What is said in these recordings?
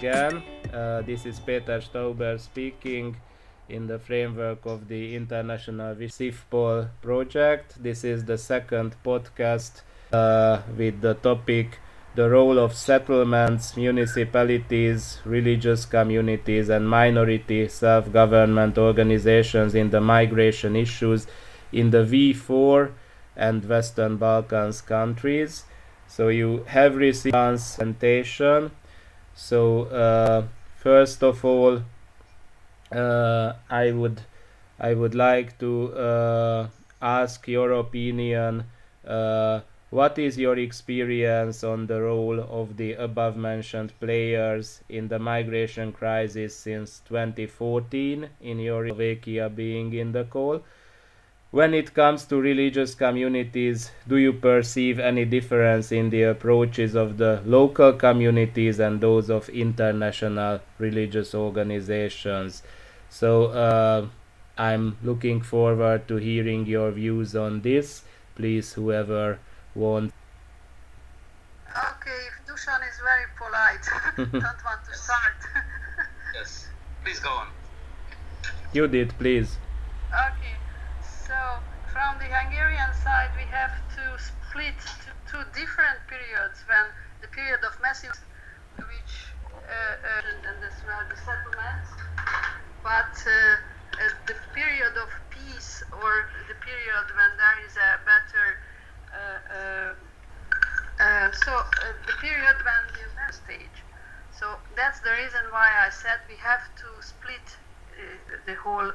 again. Uh, this is Peter Stauber speaking in the framework of the International CIFPOL project. This is the second podcast uh, with the topic the role of settlements, municipalities, religious communities, and minority self government organizations in the migration issues in the V4 and Western Balkans countries. So you have received presentation. So uh, first of all, uh, I would I would like to uh, ask your opinion. Uh, what is your experience on the role of the above mentioned players in the migration crisis since 2014 in your Slovakia being in the call? When it comes to religious communities, do you perceive any difference in the approaches of the local communities and those of international religious organizations? So uh, I'm looking forward to hearing your views on this. Please, whoever wants. Okay, if Dusan is very polite, don't want to start. yes, please go on. You did, please. Okay. So from the Hungarian side, we have to split to two different periods. When the period of massive, which uh, uh, and as well the settlements, but uh, the period of peace or the period when there is a better. Uh, uh, uh, so the period when the stage. So that's the reason why I said we have to split the whole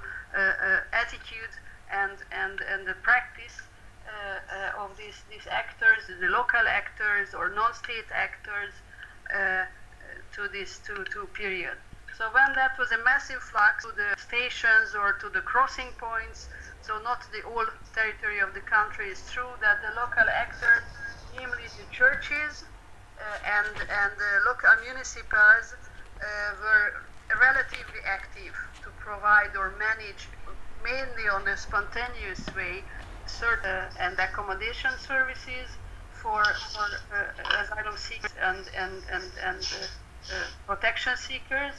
attitude and and and the practice uh, uh, of these these actors, the local actors or non-state actors, uh, to this two two period. So when that was a massive flux to the stations or to the crossing points, so not the whole territory of the country, it's true that the local actors, namely the churches uh, and and the local municipalities, were relatively active to provide or manage mainly on a spontaneous way uh, and accommodation services for, for uh, asylum seekers and, and, and, and uh, uh protection seekers.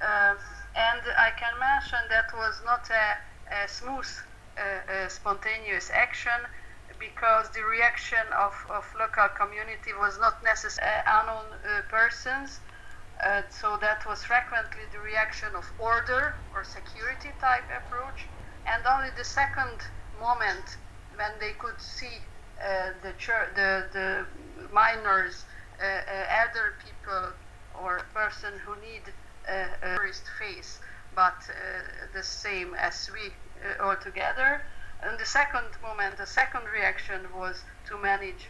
Um, and I can mention that was not a, a smooth, uh, spontaneous action because the reaction of, of local community was not necessarily unknown persons uh, so that was frequently the reaction of order or security type approach. And only the second moment when they could see uh, the, church, the, the minors, uh, uh elder people, or person who need uh, a tourist face, but uh, the same as we all together. And the second moment, the second reaction was to manage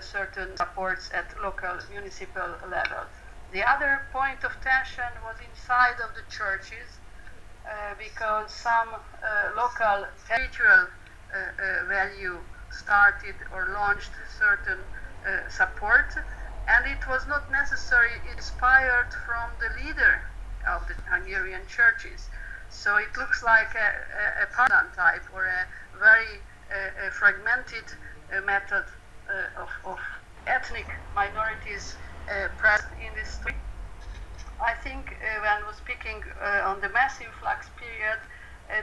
certain supports at local municipal level. The other point of tension was inside of the churches uh, because some uh, local spiritual uh, uh value started or launched certain uh, support and it was not necessarily inspired from the leader of the Hungarian churches. So it looks like a, a, a type or a very a fragmented uh, method of, of ethnic minorities uh, present in this story. I think uh, when was speaking uh, on the massive flux period,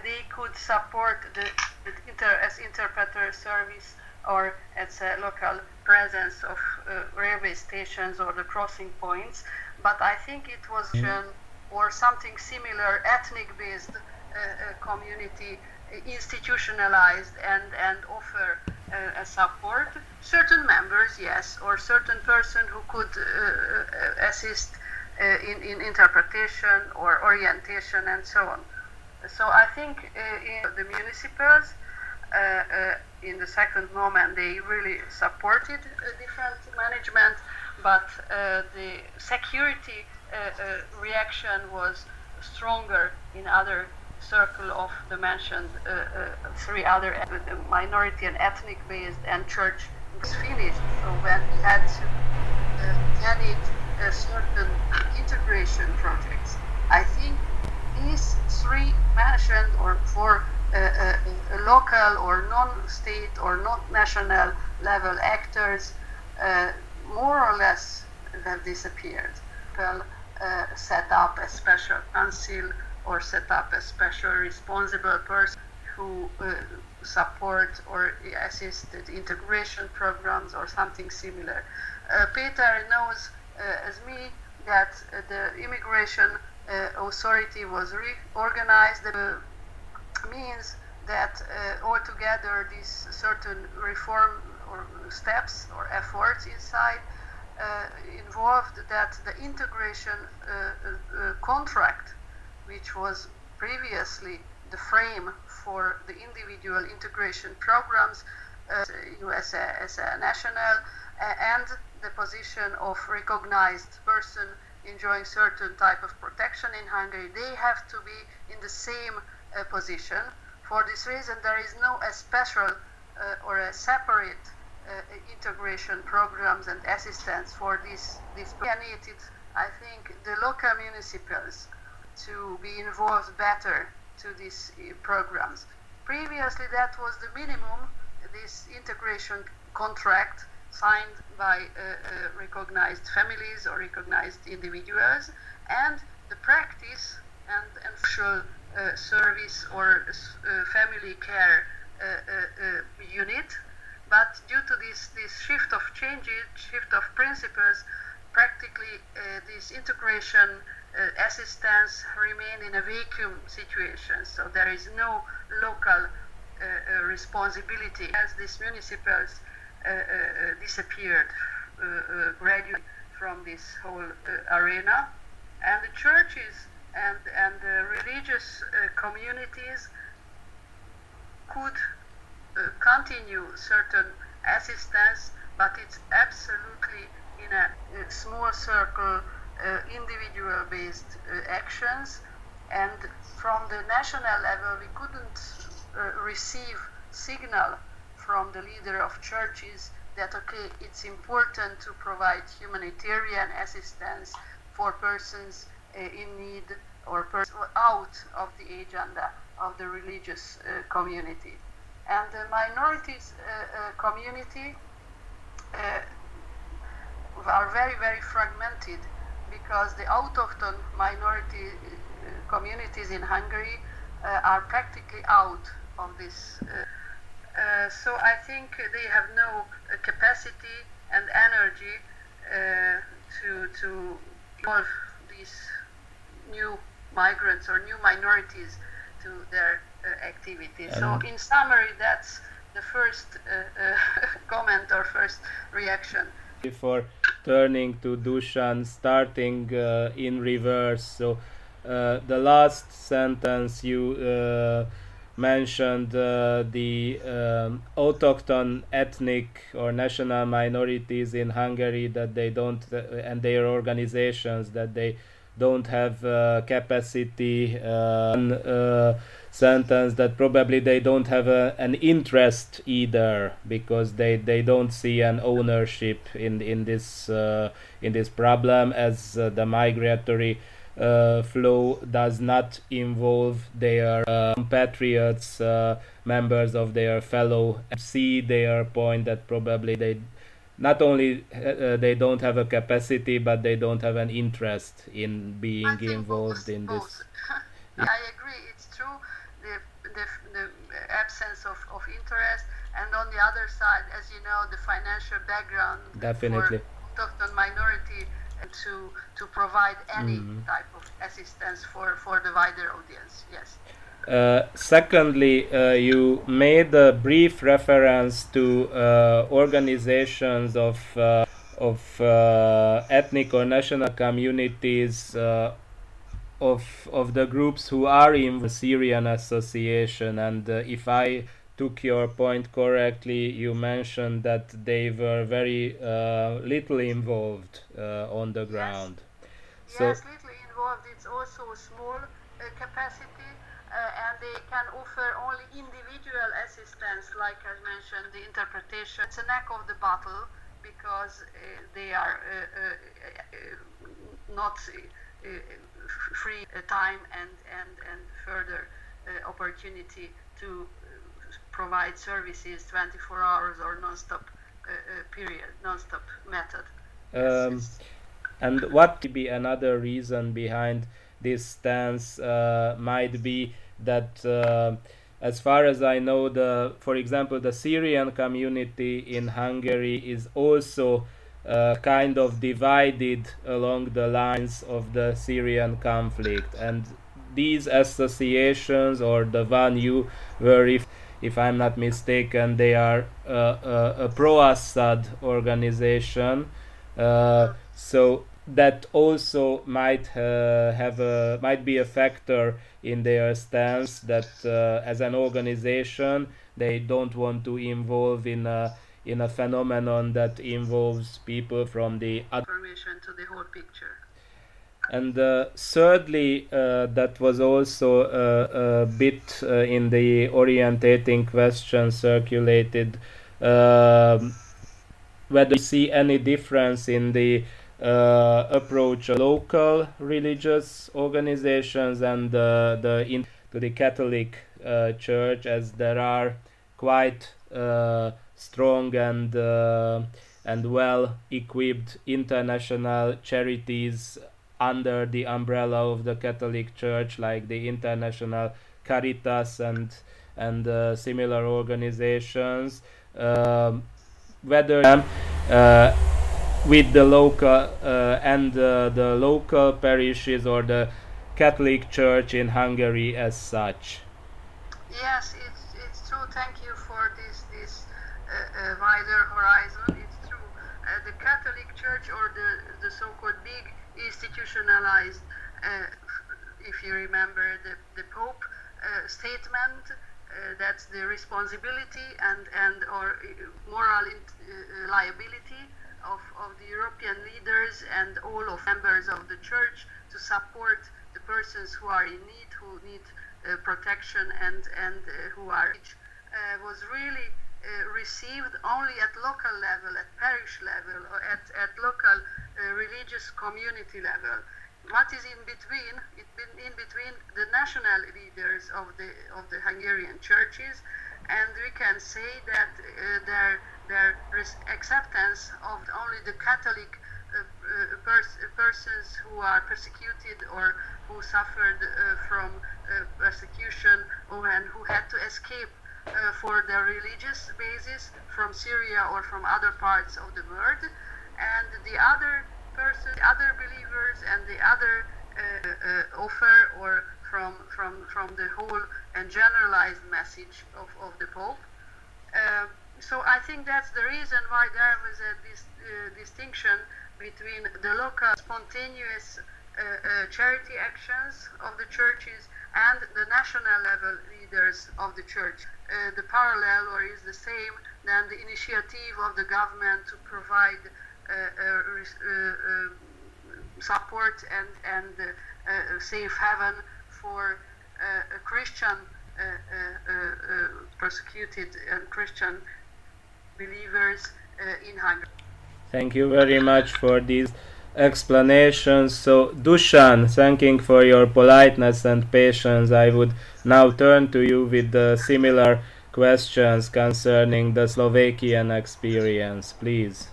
they could support the, the inter, as interpreter service or as a local presence of uh, railway stations or the crossing points. But I think it was mm. or something similar, ethnic-based uh, uh, community institutionalized and, and offer uh, support. Certain members, yes, or certain person who could uh, assist uh, in, in interpretation or orientation and so on. So I think uh, in the municipals, uh, uh, in the second moment, they really supported different management, but the security reaction was stronger in other circle of the mentioned uh, uh, three other uh, minority and ethnic based and church was finished. So when we had to manage uh, certain integration projects, I think these three mentioned or four uh, uh, local or non-state or not national level actors more or less have disappeared. Well, set up a special council or set up a special responsible person who support or assisted integration programs or something similar. Uh, Peter knows uh, as me that uh, the immigration authority was reorganized. The means that altogether these certain reform or steps or efforts inside uh, involved that the integration uh, uh, contract, which was previously the frame for the individual integration programs, as a, as a national, and the position of recognized person enjoying certain type of protection in Hungary, they have to be in the same uh, position. For this reason, there is no a special uh, or a separate uh, integration programs and assistance for this. This needed, I think, the local municipals to be involved better to these uh, programs. Previously, that was the minimum. This integration contract signed by uh, uh, recognized families or recognized individuals, and the practice and, social uh, service or family care unit. But due to this, this shift of changes, shift of principles, practically this integration uh, assistance remain in a vacuum situation. So there is no local uh, uh, responsibility as these municipals uh, uh, disappeared gradually from this whole arena. And the churches and, and religious communities could continue certain assistance, but it's absolutely in a, small circle, individual based uh, actions. And from the national level, we couldn't uh, receive signal from the leader of churches that okay it's important to provide humanitarian assistance for persons uh, in need or pers- out of the agenda of the religious uh, community and the minorities uh, uh community uh, are very very fragmented because the autochthon minority uh, communities in Hungary are practically out of this uh, so I think they have no uh, capacity and energy uh, to to involve these new migrants or new minorities to their activities. So in summary, that's the first comment or first reaction before turning to Dusan, starting uh, in reverse. So uh, the last sentence you uh, mentioned uh, the um, autochthon ethnic or national minorities in Hungary that they don't uh, and their organizations that they don't have uh, capacity uh, uh, sentence that probably they don't have a, an interest either because they, they don't see an ownership in in this uh, in this problem as the migratory uh, flow does not involve their uh, compatriots, uh, members of their fellow. See their point that probably they not only uh, they don't have a capacity, but they don't have an interest in being involved in this. I agree. It's true. The, the, the absence of, of interest, and on the other side, as you know, the financial background definitely for autochthon minority to to provide any mm-hmm. type of assistance for for the wider audience. Yes. Uh, secondly, uh, you made a brief reference to uh, organizations of uh, of uh, ethnic or national communities uh, of of the groups who are in the Syrian Association, and if I took your point correctly, you mentioned that they were very uh, little involved uh, on the ground. Yes, so yes little involved. It's also a small uh, capacity, uh, and they can offer only individual assistance, like I mentioned, the interpretation. It's a neck of the battle because uh, they are uh, not free time and, and, and further opportunity to provide services 24 hours or non-stop uh, uh, period, non-stop method. Um, And what could be another reason behind this stance uh, might be that, uh, as far as I know, the for example the Syrian community in Hungary is also uh, kind of divided along the lines of the Syrian conflict, and these associations or the one you were if if I'm not mistaken they are uh, uh, a pro-Assad organization. Uh, so that also might uh, have a might be a factor in their stance that uh, as an organization they don't want to involve in a in a phenomenon that involves people from the other information to the whole picture. And uh, thirdly, uh, that was also uh, a bit uh, in the orientating question circulated um, whether you see any difference in the uh, approach local religious organizations and the in, to the Catholic uh, Church, as there are quite strong and and well equipped international charities under the umbrella of the Catholic Church, like the International Caritas and and uh, similar organizations, um, whether uh, with the local uh, and uh, the local parishes or the Catholic Church in Hungary as such. Yes, it's, it's true. Thank you for this this uh, uh, wider horizon. It's true. the Catholic Church or the the so-called big institutionalized, uh, if you remember the, the Pope uh, statement, uh, that's the responsibility and, and or moral liability of, of the European leaders and all of members of the church to support the persons who are in need, who need uh, protection and, and uh, who are uh, was really received only at local level, at parish level, or at, at local religious community level. What is in between? It been in between the national leaders of the of the Hungarian churches, and we can say that uh, their their acceptance of only the Catholic uh, uh, pers- persons who are persecuted or who suffered uh, from persecution or and who had to escape for their religious basis from Syria or from other parts of the world. And the other person, the other believers, and the other offer or from from from the whole and generalized message of, of the Pope. Uh, so I think that's the reason why there was a this, uh, distinction between the local spontaneous uh, uh, charity actions of the churches and the national level leaders of the church. the parallel or is the same than the initiative of the government to provide uh, uh, support and, and safe haven for uh, Christian uh, uh, persecuted and Christian believers in Hungary. Thank you very much for these explanations. So, Dusan, thanking for your politeness and patience, I would now turn to you with the similar questions concerning the Slovakian experience, please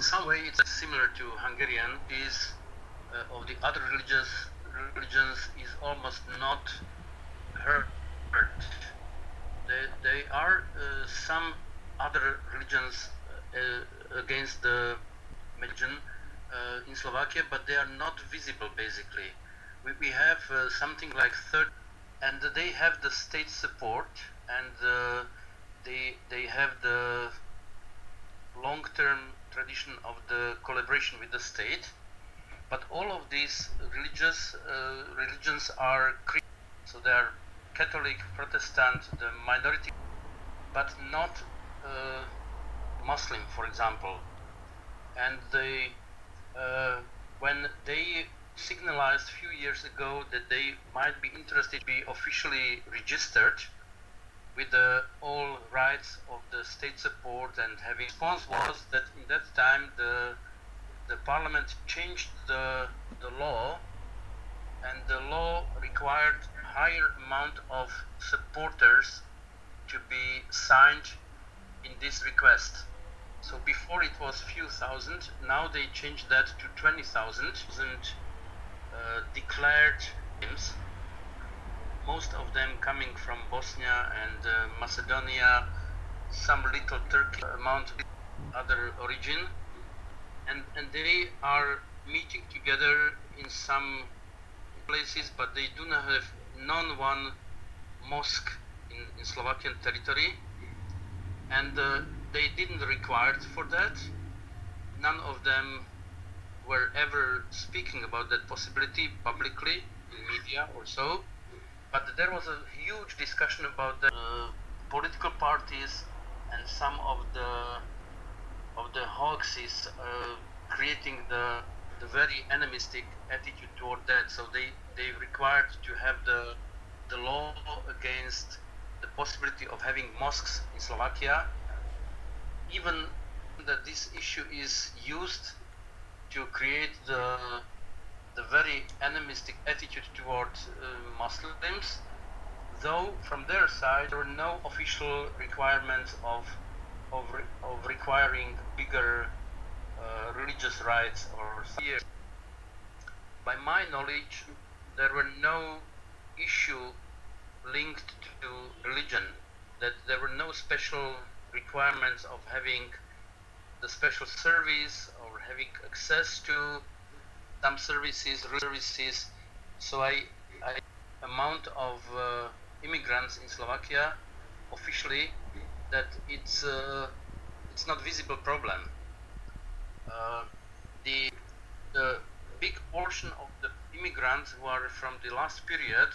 in some way it's similar to Hungarian is uh, of the other religious religions is almost not heard. They, they are uh, some other religions uh, against the religion uh, in Slovakia, but they are not visible basically. We, we have uh, something like 30 and they have the state support and uh, they, they have the long-term tradition of the collaboration with the state, but all of these religious uh, religions are Christian, so they are Catholic, Protestant, the minority, but not uh, Muslim, for example. And they, uh, when they signalized a few years ago that they might be interested to be officially registered with the all rights of the state support and having response was that in that time the the parliament changed the the law and the law required higher amount of supporters to be signed in this request So before it was few thousand. Now they changed that to twenty thousand. Uh, declared names. Most of them coming from Bosnia and uh, Macedonia, some little Turkey amount other origin, and and they are meeting together in some places, but they do not have non one mosque in, in Slovakian territory, and uh, they didn't require for that. None of them were ever speaking about that possibility publicly in media or so. But there was a huge discussion about the uh, political parties and some of the of the hoaxes uh, creating the the very animistic attitude toward that. So they they required to have the the law against the possibility of having mosques in Slovakia, even that this issue is used to create the the very animistic attitude toward uh, Muslims, though from their side there were no official requirements of of, re- of requiring bigger uh, religious rights or here. By my knowledge, there were no issue linked to religion. That there were no special requirements of having the special service or having access to some services, services. So I, I amount of uh, immigrants in Slovakia officially that it's uh, it's not visible problem. Uh, the the big portion of the immigrants who are from the last period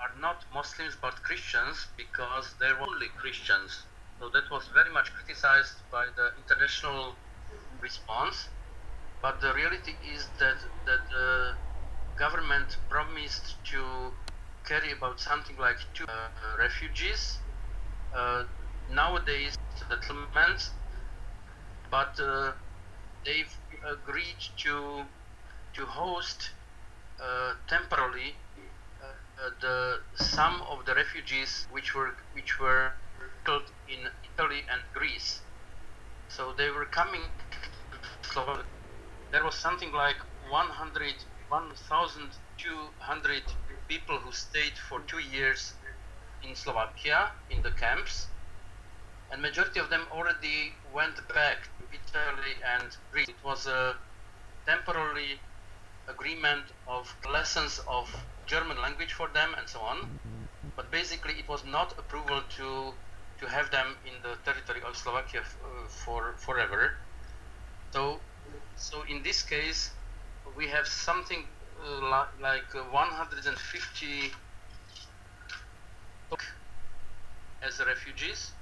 are not Muslims but Christians because they were only Christians. So that was very much criticized by the international response. But the reality is that that the government promised to carry about something like two uh, refugees. Uh, nowadays settlements, but uh, they've agreed to to host uh, temporarily uh, uh, the some of the refugees which were which were killed in Italy and Greece. So they were coming. There was something like 100, 1,200 people who stayed for two years in Slovakia in the camps and majority of them already went back to Italy and Greece. It was a temporary agreement of lessons of German language for them and so on. But basically, it was not approval to to have them in the territory of Slovakia uh, for forever. So, so in this case, we have something uh, like uh, 150 as refugees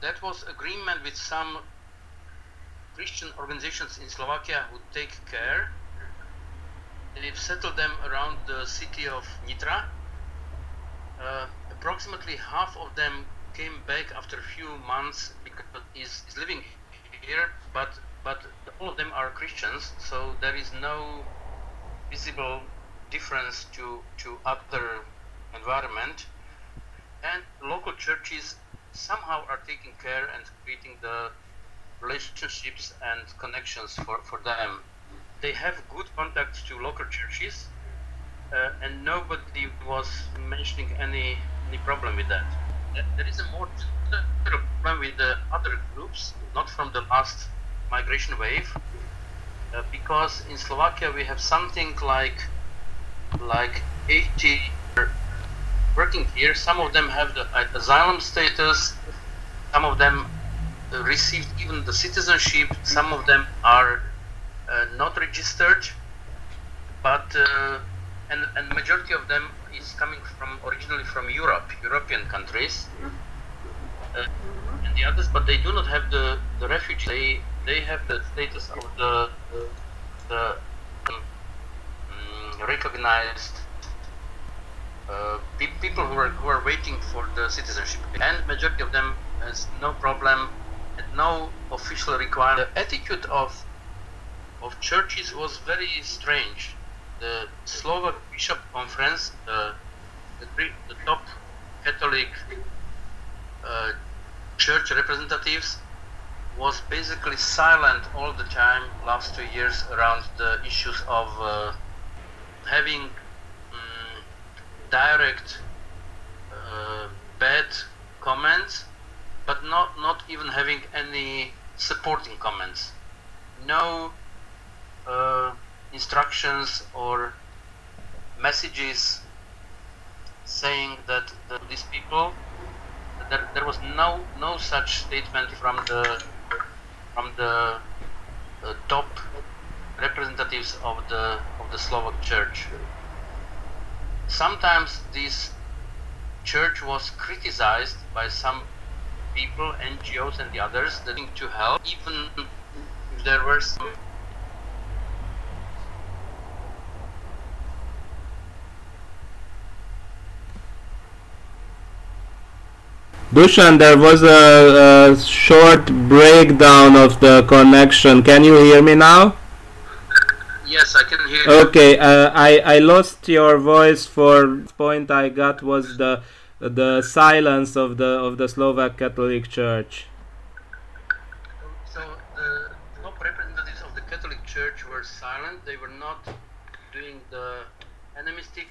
that was agreement with some Christian organizations in Slovakia who take care. They've settled them around the city of Nitra. Uh, approximately half of them came back after a few months because is, is living here, but but all of them are Christians, so there is no visible difference to to other environment. And local churches somehow are taking care and creating the relationships and connections for, for them. They have good contact to local churches, uh, and nobody was mentioning any any problem with that. There is a more problem with the other groups, not from the last migration wave, uh, because in Slovakia we have something like like 80 working here. Some of them have the asylum status. Some of them received even the citizenship. Some of them are uh, not registered, but uh, and and majority of them is coming from originally from Europe, European countries, uh, and the others, but they do not have the the refugee. They they have the status of the the um, recognized uh, pe- people who are, who are waiting for the citizenship, and majority of them has no problem and no official requirement. The attitude of of churches was very strange. The Slovak Bishop Conference, uh, the, the top Catholic uh, church representatives, was basically silent all the time last two years around the issues of uh, having direct uh, bad comments, but not not even having any supporting comments. No uh, instructions or messages saying that, these people there, there was no no such statement from the from the uh, top representatives of the of the Slovak Church. Sometimes this church was criticized by some people, NGOs, and the others that to help, even if there were some Dusan, there was a, a, short breakdown of the connection. Can you hear me now? Yes, I can hear you. Okay, uh, I, I lost your voice for point I got was the the silence of the of the Slovak Catholic Church. So the top representatives of the Catholic Church were silent. They were not doing the animistic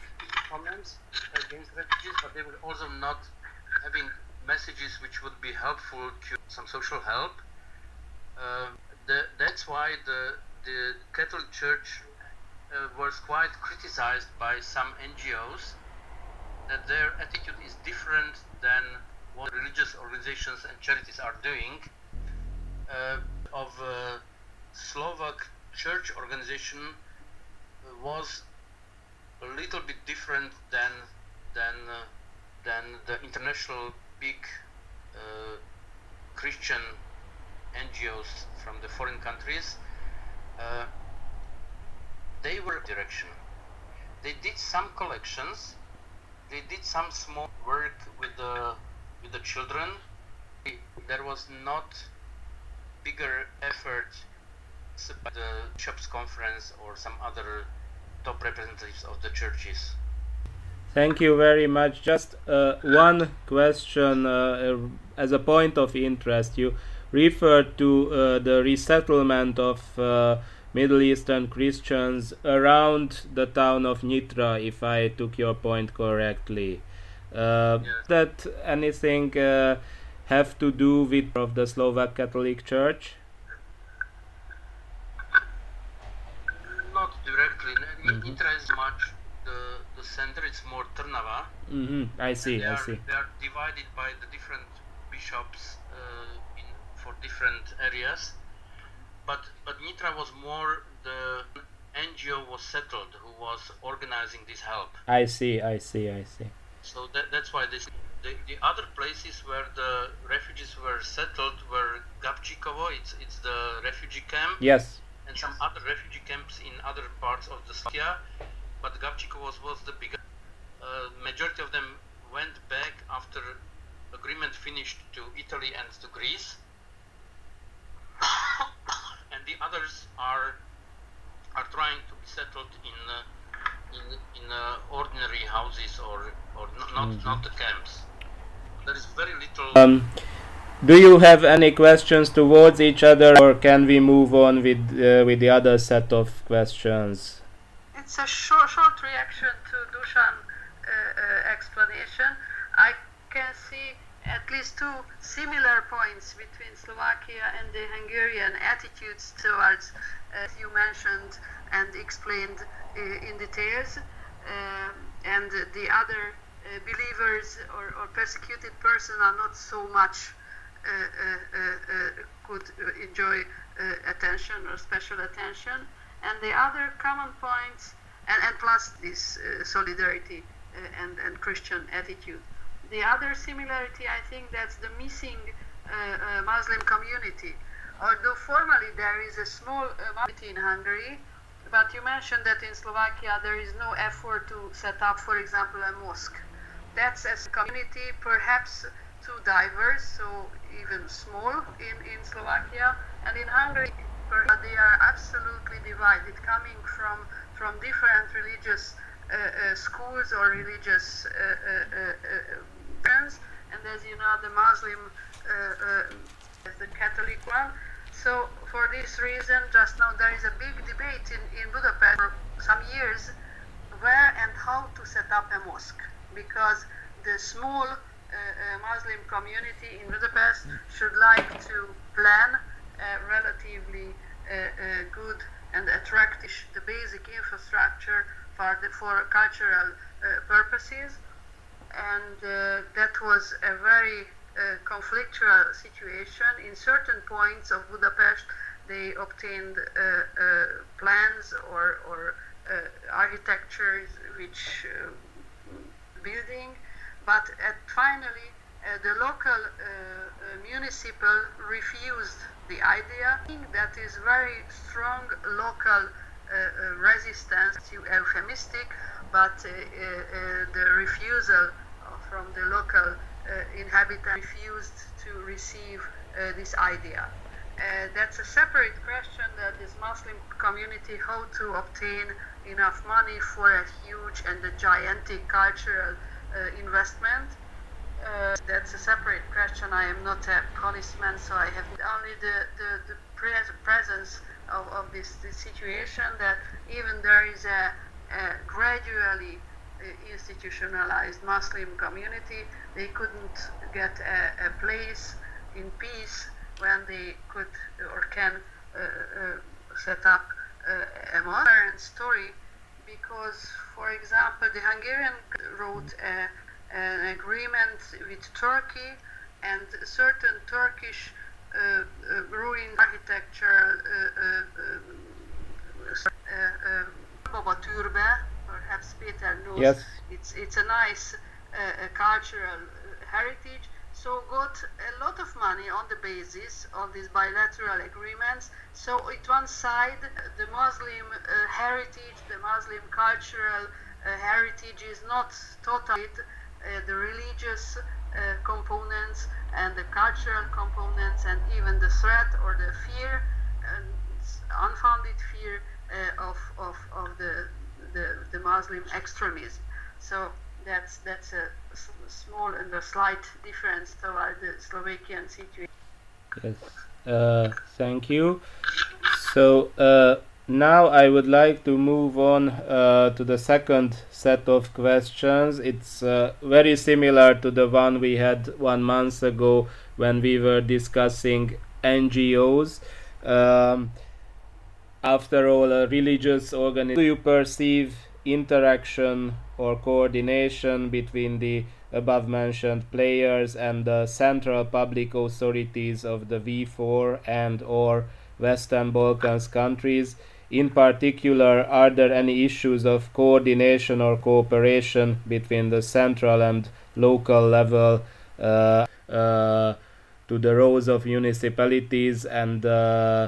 comments against refugees, but they were also not having messages which would be helpful to some social help. Uh, the, that's why the, the Catholic Church uh, was quite criticized by some NGOs that their attitude is different than what religious organizations and charities are doing. Uh, of uh, Slovak church organization was a little bit different than than uh, than the international big uh, Christian NGOs from the foreign countries, uh, they were direction. They did some collections. They did some small work with the with the children. There was not bigger effort by the Bishops' Conference or some other top representatives of the churches. Thank you very much. Just uh, one question uh, as a point of interest. You referred to uh, the resettlement of uh, Middle Eastern Christians around the town of Nitra, if I took your point correctly. Uh. That anything uh, have to do with of the Slovak Catholic Church? Not directly. Mm-hmm. Nitra is much the the center it's more Trnava. Mm-hmm. I see. I are, see. They are divided by the different bishops different areas. But but Nitra was more the NGO was settled who was organizing this help. I see. I see. I see. So that, that's why this. The, the other places where the refugees were settled were Gabčíkovo, it's, it's the refugee camp. Yes. And some other refugee camps in other parts of the Slovakia but Gabčíkovo was, was the biggest. Uh, majority of them went back after agreement finished to Italy and to Greece, and the others are are trying to be settled in uh, in in uh, ordinary houses or or not mm-hmm. not the camps. There is very little. Um, do you have any questions towards each other, or can we move on with uh, with the other set of questions? it's a short, short reaction to Dusan uh, uh, explanation. I can see at least two similar points between Slovakia and the Hungarian attitudes towards, as you mentioned and explained uh, in details, um, and the other uh, believers or, or, persecuted person are not so much uh, uh, could enjoy attention or special attention. And the other common points and, and plus this uh, solidarity uh, and, and Christian attitude. The other similarity, I think, that's the missing uh, Muslim community. Although formally there is a small community in Hungary, but you mentioned that in Slovakia there is no effort to set up, for example, a mosque. That's a community perhaps too diverse, so even small in, in Slovakia. And in Hungary, they are absolutely divided, coming from from different religious uh, uh, schools or religious uh, And as you know, the Muslim the Catholic one. So for this reason, just now there is a big debate in, in Budapest for some years where and how to set up a mosque because the small uh, uh, Muslim community in Budapest should like to plan a relatively uh, uh good and attractive the basic infrastructure for the, for cultural uh, purposes and uh, that was a very uh, conflictual situation. In certain points of Budapest, they obtained uh, uh plans or, or uh, architectures which building, but at finally the local municipal refused the idea. That is very strong local resistance, to euphemistic, but the refusal from the local uh, inhabitants refused to receive uh, this idea. Uh, that's a separate question that this Muslim community how to obtain enough money for a huge and a gigantic cultural investment. Uh, that's a separate question. I am not a policeman, so I have only the, the, the pres- presence of, of this, this, situation that even there is a gradually institutionalized Muslim community, they couldn't get a, a place in peace when they could or can uh, uh, set up uh, a modern story. Because, for example, the Hungarian wrote a, an agreement with Turkey and certain Turkish uh, uh, ruin architecture uh, Baba Türbe perhaps Peter knows. Yes. It's it's a nice uh, cultural uh, heritage. So got a lot of money on the basis of these bilateral agreements. So at one side, the Muslim uh, heritage, the Muslim cultural uh, heritage is not totally uh, the religious uh, components and the cultural components and even the threat or the fear, unfounded fear of, of, of the the, the Muslim extremism. So that's that's a small and a slight difference toward the Slovakian situation. Yes, uh, thank you. So uh, now I would like to move on uh, to the second set of questions. It's uh, very similar to the one we had one month ago when we were discussing NGOs. Um, after all, a religious organization. Do you perceive interaction or coordination between the above mentioned players and the central public authorities of the V4 and or Western Balkans countries? In particular, are there any issues of coordination or cooperation between the central and local level uh, uh, to the roles of municipalities and uh,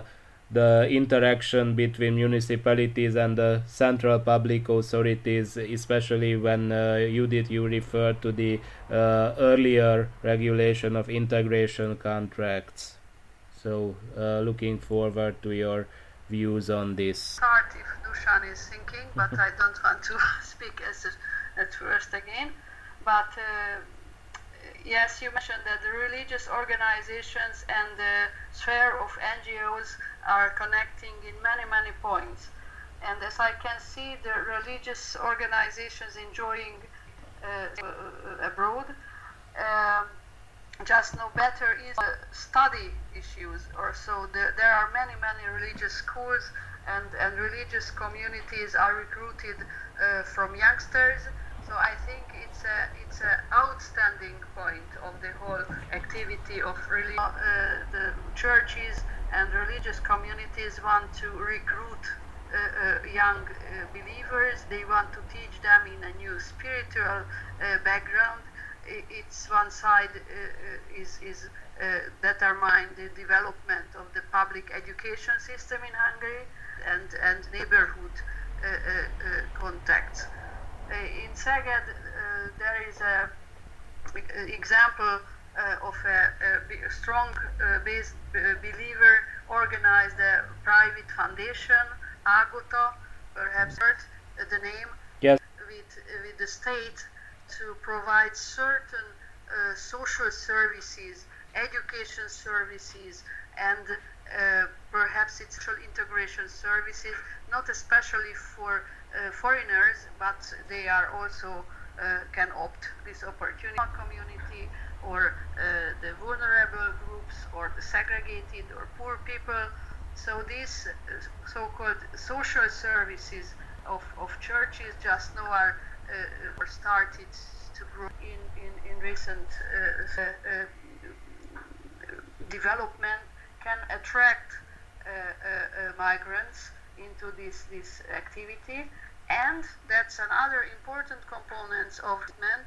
the interaction between municipalities and the central public authorities, especially when uh, you did you refer to the uh, earlier regulation of integration contracts. So, uh, looking forward to your views on this. Start if Dusan is thinking, but I don't want to speak as at first again. But uh, yes, you mentioned that the religious organizations and the sphere of NGOs are connecting in many, many points. And as I can see, the religious organizations enjoying uh, abroad um, just know better is uh, study issues or so there, are many many religious schools and, and religious communities are recruited uh, from youngsters so I think it's a it's an outstanding point of the whole activity of really uh, the churches and religious communities want to recruit uh, uh, young uh, believers. They want to teach them in a new spiritual uh, background. It's one side uh, uh, is is determine the development of the public education system in Hungary and and neighborhood contacts. In Szeged, there is a example uh, of a, a strong uh, based uh, believer organized a private foundation, Agota, perhaps heard the name, yes. with, with the state to provide certain social services education services, and uh, perhaps it's social integration services, not especially for uh, foreigners, but they are also uh, can opt this opportunity community or uh, the vulnerable groups or the segregated or poor people. So these uh, so-called social services of, of churches just now are uh, started to grow in, in, in recent uh, uh, development can attract migrants into this, this activity. And that's another important component of it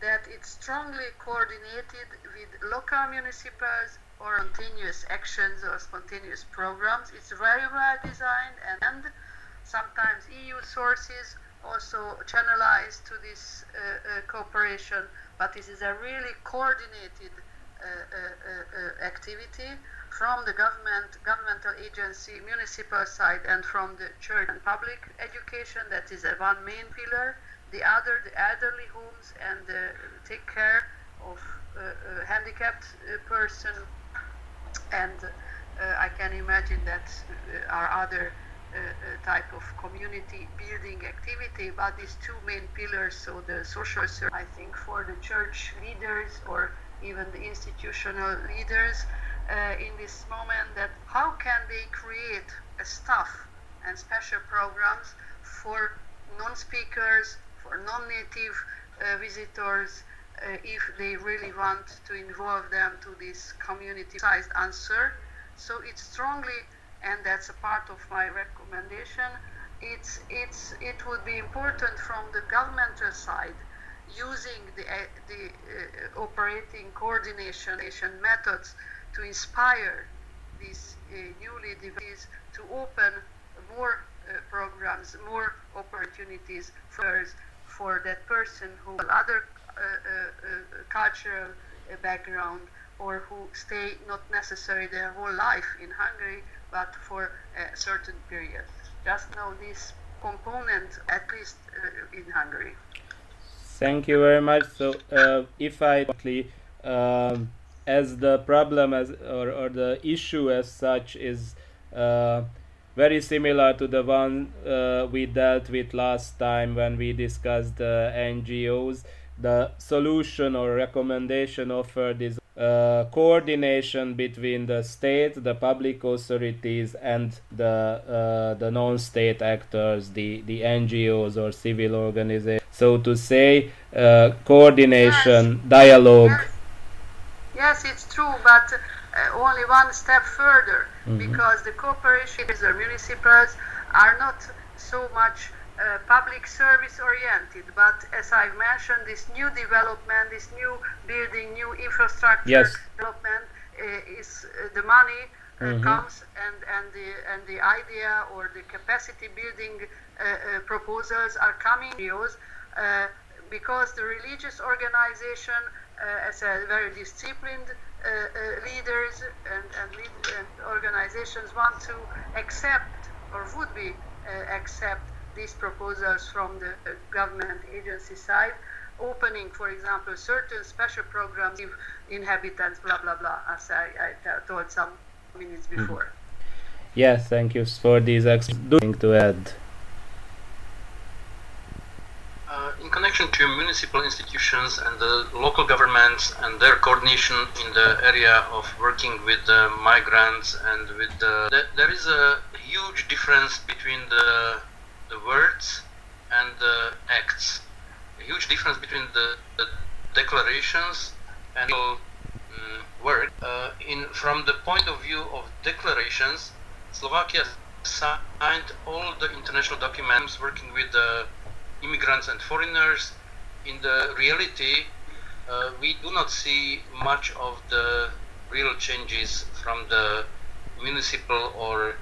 that it's strongly coordinated with local municipalities or continuous actions or spontaneous programs. It's very well designed and sometimes EU sources also channelized to this uh, uh, cooperation, but this is a really coordinated uh, uh, uh activity from the government, governmental agency, municipal side, and from the church and public education. That is one main pillar. The other, the elderly homes and the take care of uh, a handicapped uh, person. And uh, I can imagine that are other type of community building activity, but these two main pillars, so the social service, I think for the church leaders or even the institutional leaders, uh, in this moment that how can they create a staff and special programs for non-speakers, for non-native uh, visitors, uh, if they really want to involve them to this community-sized answer. So it's strongly, and that's a part of my recommendation, it's, it's, it would be important from the governmental side using the, uh, the uh, operating coordination methods to inspire these uh, newly developed to open more programs, more opportunities for, for that person who has other uh, uh, cultural background or who stay not necessarily their whole life in Hungary, but for a certain period. Just know this component, at least uh, in Hungary. Thank you very much. So, uh, if I um, as the problem as or, or the issue as such is uh, very similar to the one uh, we dealt with last time when we discussed the NGOs. The solution or recommendation offered is uh, coordination between the state, the public authorities, and the uh, the non-state actors, the the NGOs or civil organizations. So to say, uh, coordination, yes. dialogue. Yes Yes, it's true, but uh, only one step further mm-hmm. because the cooperation corporations or municipalities are not so much uh, public service oriented, but as I've mentioned, this new development, this new building, new infrastructure yes. development uh, is uh, the money uh, mm-hmm. comes and, and the and the idea or the capacity building uh, proposals are coming because the religious organization uh, as a very disciplined uh, uh, leaders and, and, lead, and, organizations want to accept or would be accept these proposals from the government agency side opening, for example, certain special programs give inhabitants, blah, blah, blah, as I, I told some minutes hmm. before. Yes, thank you for these extra to add. Uh, in connection to municipal institutions and the local governments and their coordination in the area of working with the migrants and with the, the there is a huge difference between the the words and the acts. A huge difference between the, the declarations and um, work. Uh, in from the point of view of declarations Slovakia signed all the international documents working with the immigrants and foreigners, in the reality, uh, we do not see much of the real changes from the municipal or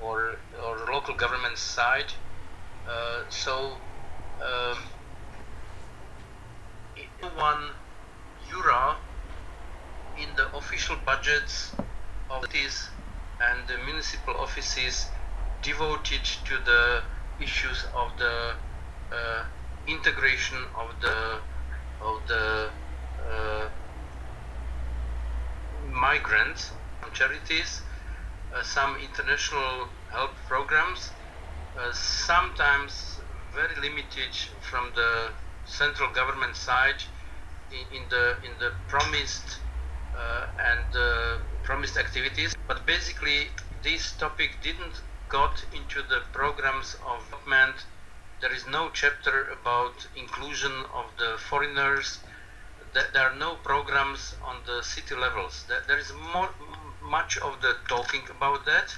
or, or local government side. Uh, so, um, one euro in the official budgets of these and the municipal offices devoted to the issues of the uh, integration of the of the uh, migrants, charities, uh, some international help programs, uh, sometimes very limited from the central government side in, in the in the promised uh, and uh, promised activities. But basically, this topic didn't got into the programs of government. There is no chapter about inclusion of the foreigners. There are no programs on the city levels. There is more, much of the talking about that.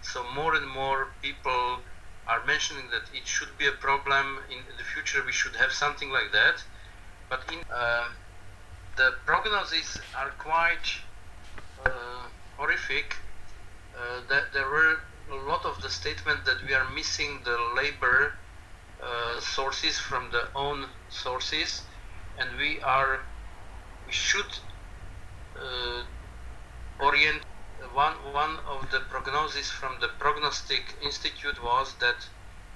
So more and more people are mentioning that it should be a problem in the future. We should have something like that. But in uh, the prognoses are quite uh, horrific. Uh, that there were a lot of the statement that we are missing the labor uh, sources from the own sources, and we are we should uh, orient. One one of the prognoses from the Prognostic Institute was that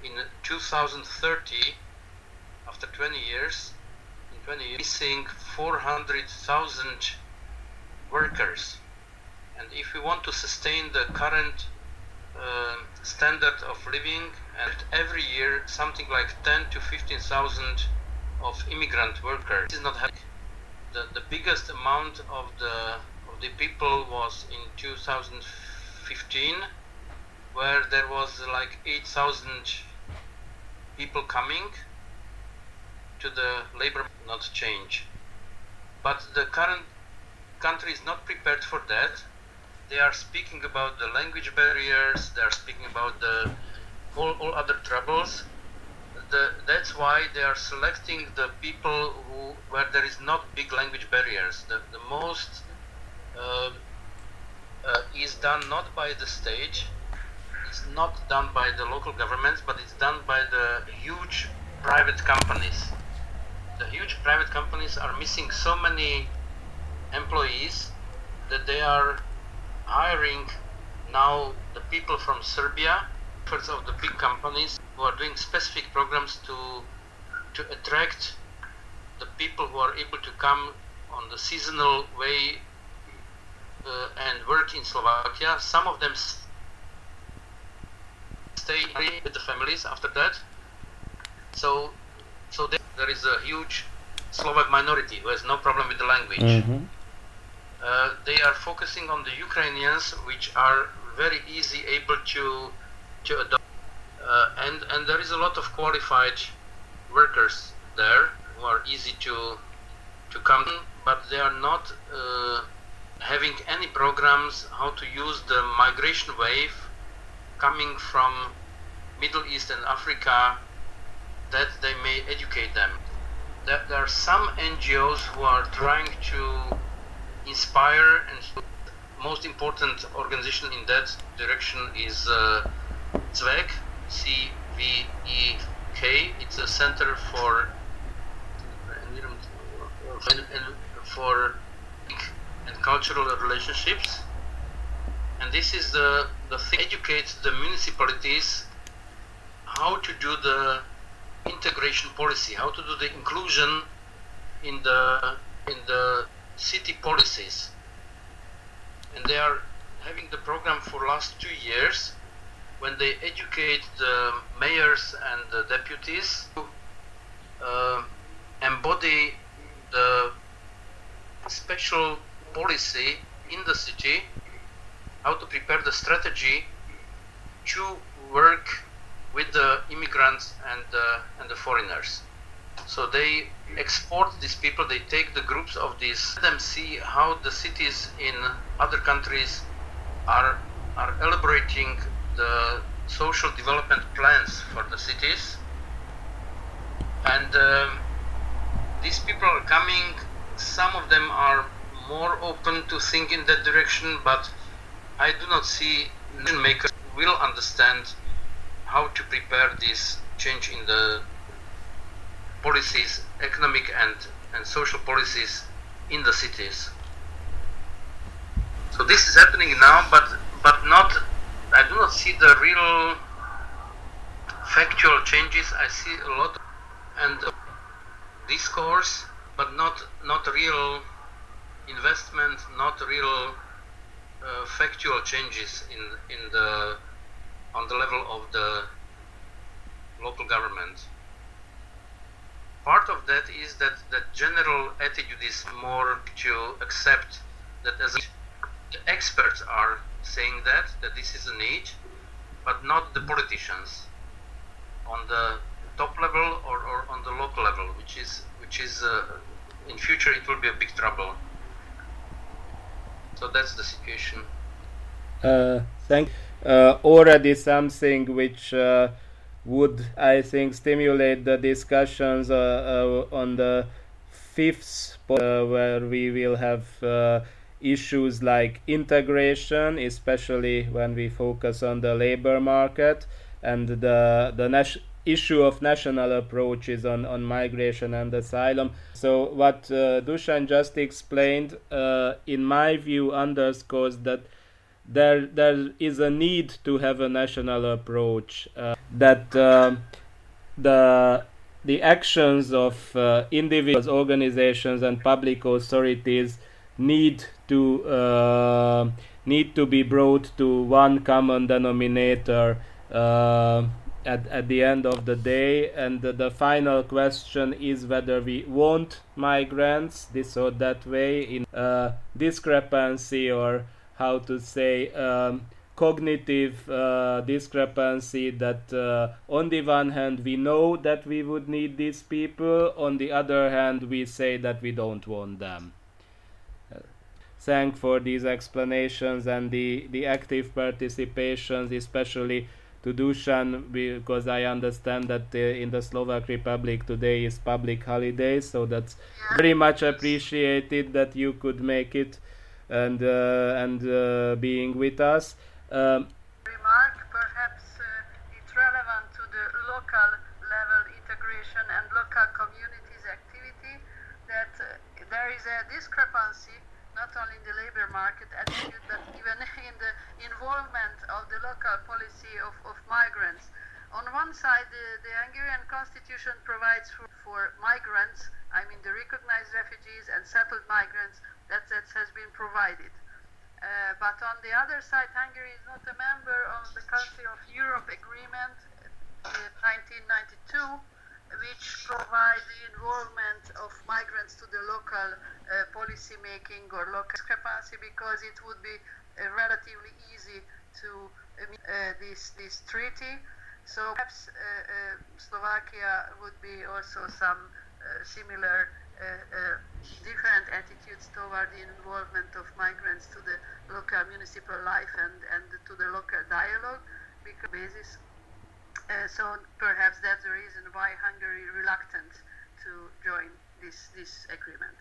in 2030, after 20 years, 20 missing 400,000 workers. And if we want to sustain the current uh, standard of living, and every year something like 10 to 15,000 of immigrant workers this is not happening. The, the biggest amount of the the people was in 2015, where there was like 8,000 people coming to the labor not change. But the current country is not prepared for that. They are speaking about the language barriers, they are speaking about the all, all other troubles. The, that's why they are selecting the people who where there is not big language barriers. The, the most uh, uh, is done not by the state, it's not done by the local governments, but it's done by the huge private companies. The huge private companies are missing so many employees that they are hiring now the people from Serbia, first of the big companies who are doing specific programs to to attract the people who are able to come on the seasonal way uh, and work in Slovakia. Some of them stay with the families after that. So so there, is a huge Slovak minority who has no problem with the language. Mm-hmm. Uh, they are focusing on the Ukrainians, which are very easy able to to adopt, uh, and and there is a lot of qualified workers there who are easy to to come, but they are not uh, having any programs how to use the migration wave coming from Middle East and Africa that they may educate them. There, there are some NGOs who are trying to inspire and most important organization in that direction is uh, CVEK, C-V-E-K. It's a center for for and cultural relationships. And this is the the thing educates the municipalities how to do the integration policy, how to do the inclusion in the in the city policies. And they are having the program for last two years when they educate the mayors and the deputies to uh, embody the special policy in the city, how to prepare the strategy to work with the immigrants and and the foreigners. So they export these people, they take the groups of these, let them see how the cities in other countries are, are elaborating the social development plans for the cities. And um, these people are coming, some of them are more open to think in that direction, but I do not see makers will understand how to prepare this change in the policies, economic and, and social policies in the cities. So this is happening now, but but not. I do not see the real factual changes. I see a lot of, and discourse, but not not real investment, not real uh, factual changes in in the on the level of the local government. Part of that is that the general attitude is more to accept that as the experts are saying that that this is a need, but not the politicians on the top level or, or on the local level, which is which is uh, in future it will be a big trouble. So that's the situation. Uh, thank. Uh, already something which uh, would, I think, stimulate the discussions uh, uh, on the fifth uh, where we will have issues like integration, especially when we focus on the labor market and the the nas- issue of national approaches on, on migration and asylum. So what uh, Dusan just explained, uh, in my view, underscores that there there is a need to have a national approach. Uh, that um, the the actions of uh, individuals, organizations, and public authorities need to uh, need to be brought to one common denominator uh, at, at the end of the day and the, the, final question is whether we want migrants this or that way in discrepancy or how to say um, cognitive uh, discrepancy that uh, on the one hand we know that we would need these people on the other hand we say that we don't want them. Thank for these explanations and the, the active participations especially to Dusan because I understand that in the Slovak Republic today is public holiday so that's very much appreciated that you could make it and uh, and uh, being with us. Um, Remark, perhaps uh, it's relevant to the local level integration and local communities activity that uh, there is a discrepancy not only in the labor market attitude but even in the involvement of the local policy of, of migrants. On one side, the, the Hungarian constitution provides for, for migrants, I mean the recognized refugees and settled migrants, that, that has been provided. Uh, but on the other side, Hungary is not a member of the Council of Europe Agreement uh, 1992, which provide the involvement of migrants to the local uh, policy making or local discrepancy because it would be uh, relatively easy to uh, this this treaty. So perhaps uh, uh, Slovakia would be also some similar different attitudes toward the involvement of migrants to the local municipal life and, and to the local dialogue because basis. Uh, so perhaps that's the reason why Hungary is reluctant to join this this agreement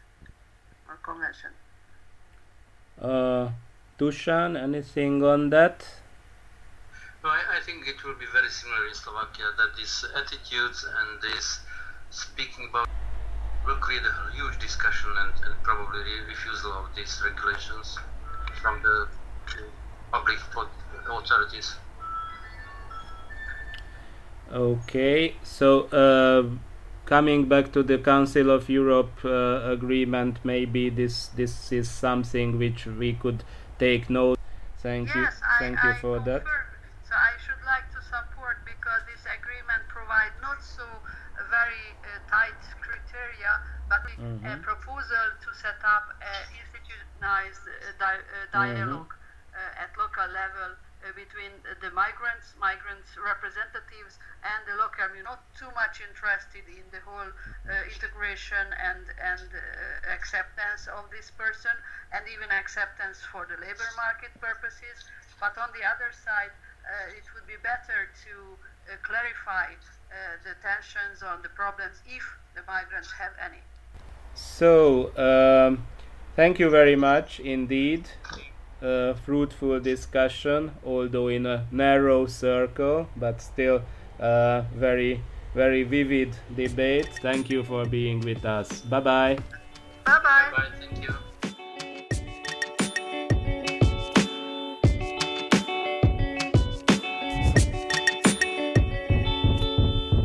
or convention. Uh, Dusan, anything on that? No, I, I, think it will be very similar in Slovakia that these attitudes and this speaking about will create a huge discussion and, and probably refusal of these regulations from the public authorities. Okay, so uh, coming back to the Council of Europe uh, agreement, maybe this this is something which we could take note. Thank yes, you, thank I, you I for that. So I should like to support because this agreement provides not so very uh, tight criteria, but mm-hmm. a proposal to set up an institutionalized uh, di- uh, mm-hmm. dialogue mm-hmm. at local level between the migrants, migrants representatives, and the local. I mean, not too much interested in the whole uh, integration and and uh, acceptance of this person, and even acceptance for the labor market purposes. But on the other side, uh, it would be better to clarify the tensions on the problems if the migrants have any. So, um, thank you very much indeed. A fruitful discussion, although in a narrow circle, but still uh, very, very vivid debate. Thank you for being with us. Bye bye. Bye bye. Bye bye. Thank you.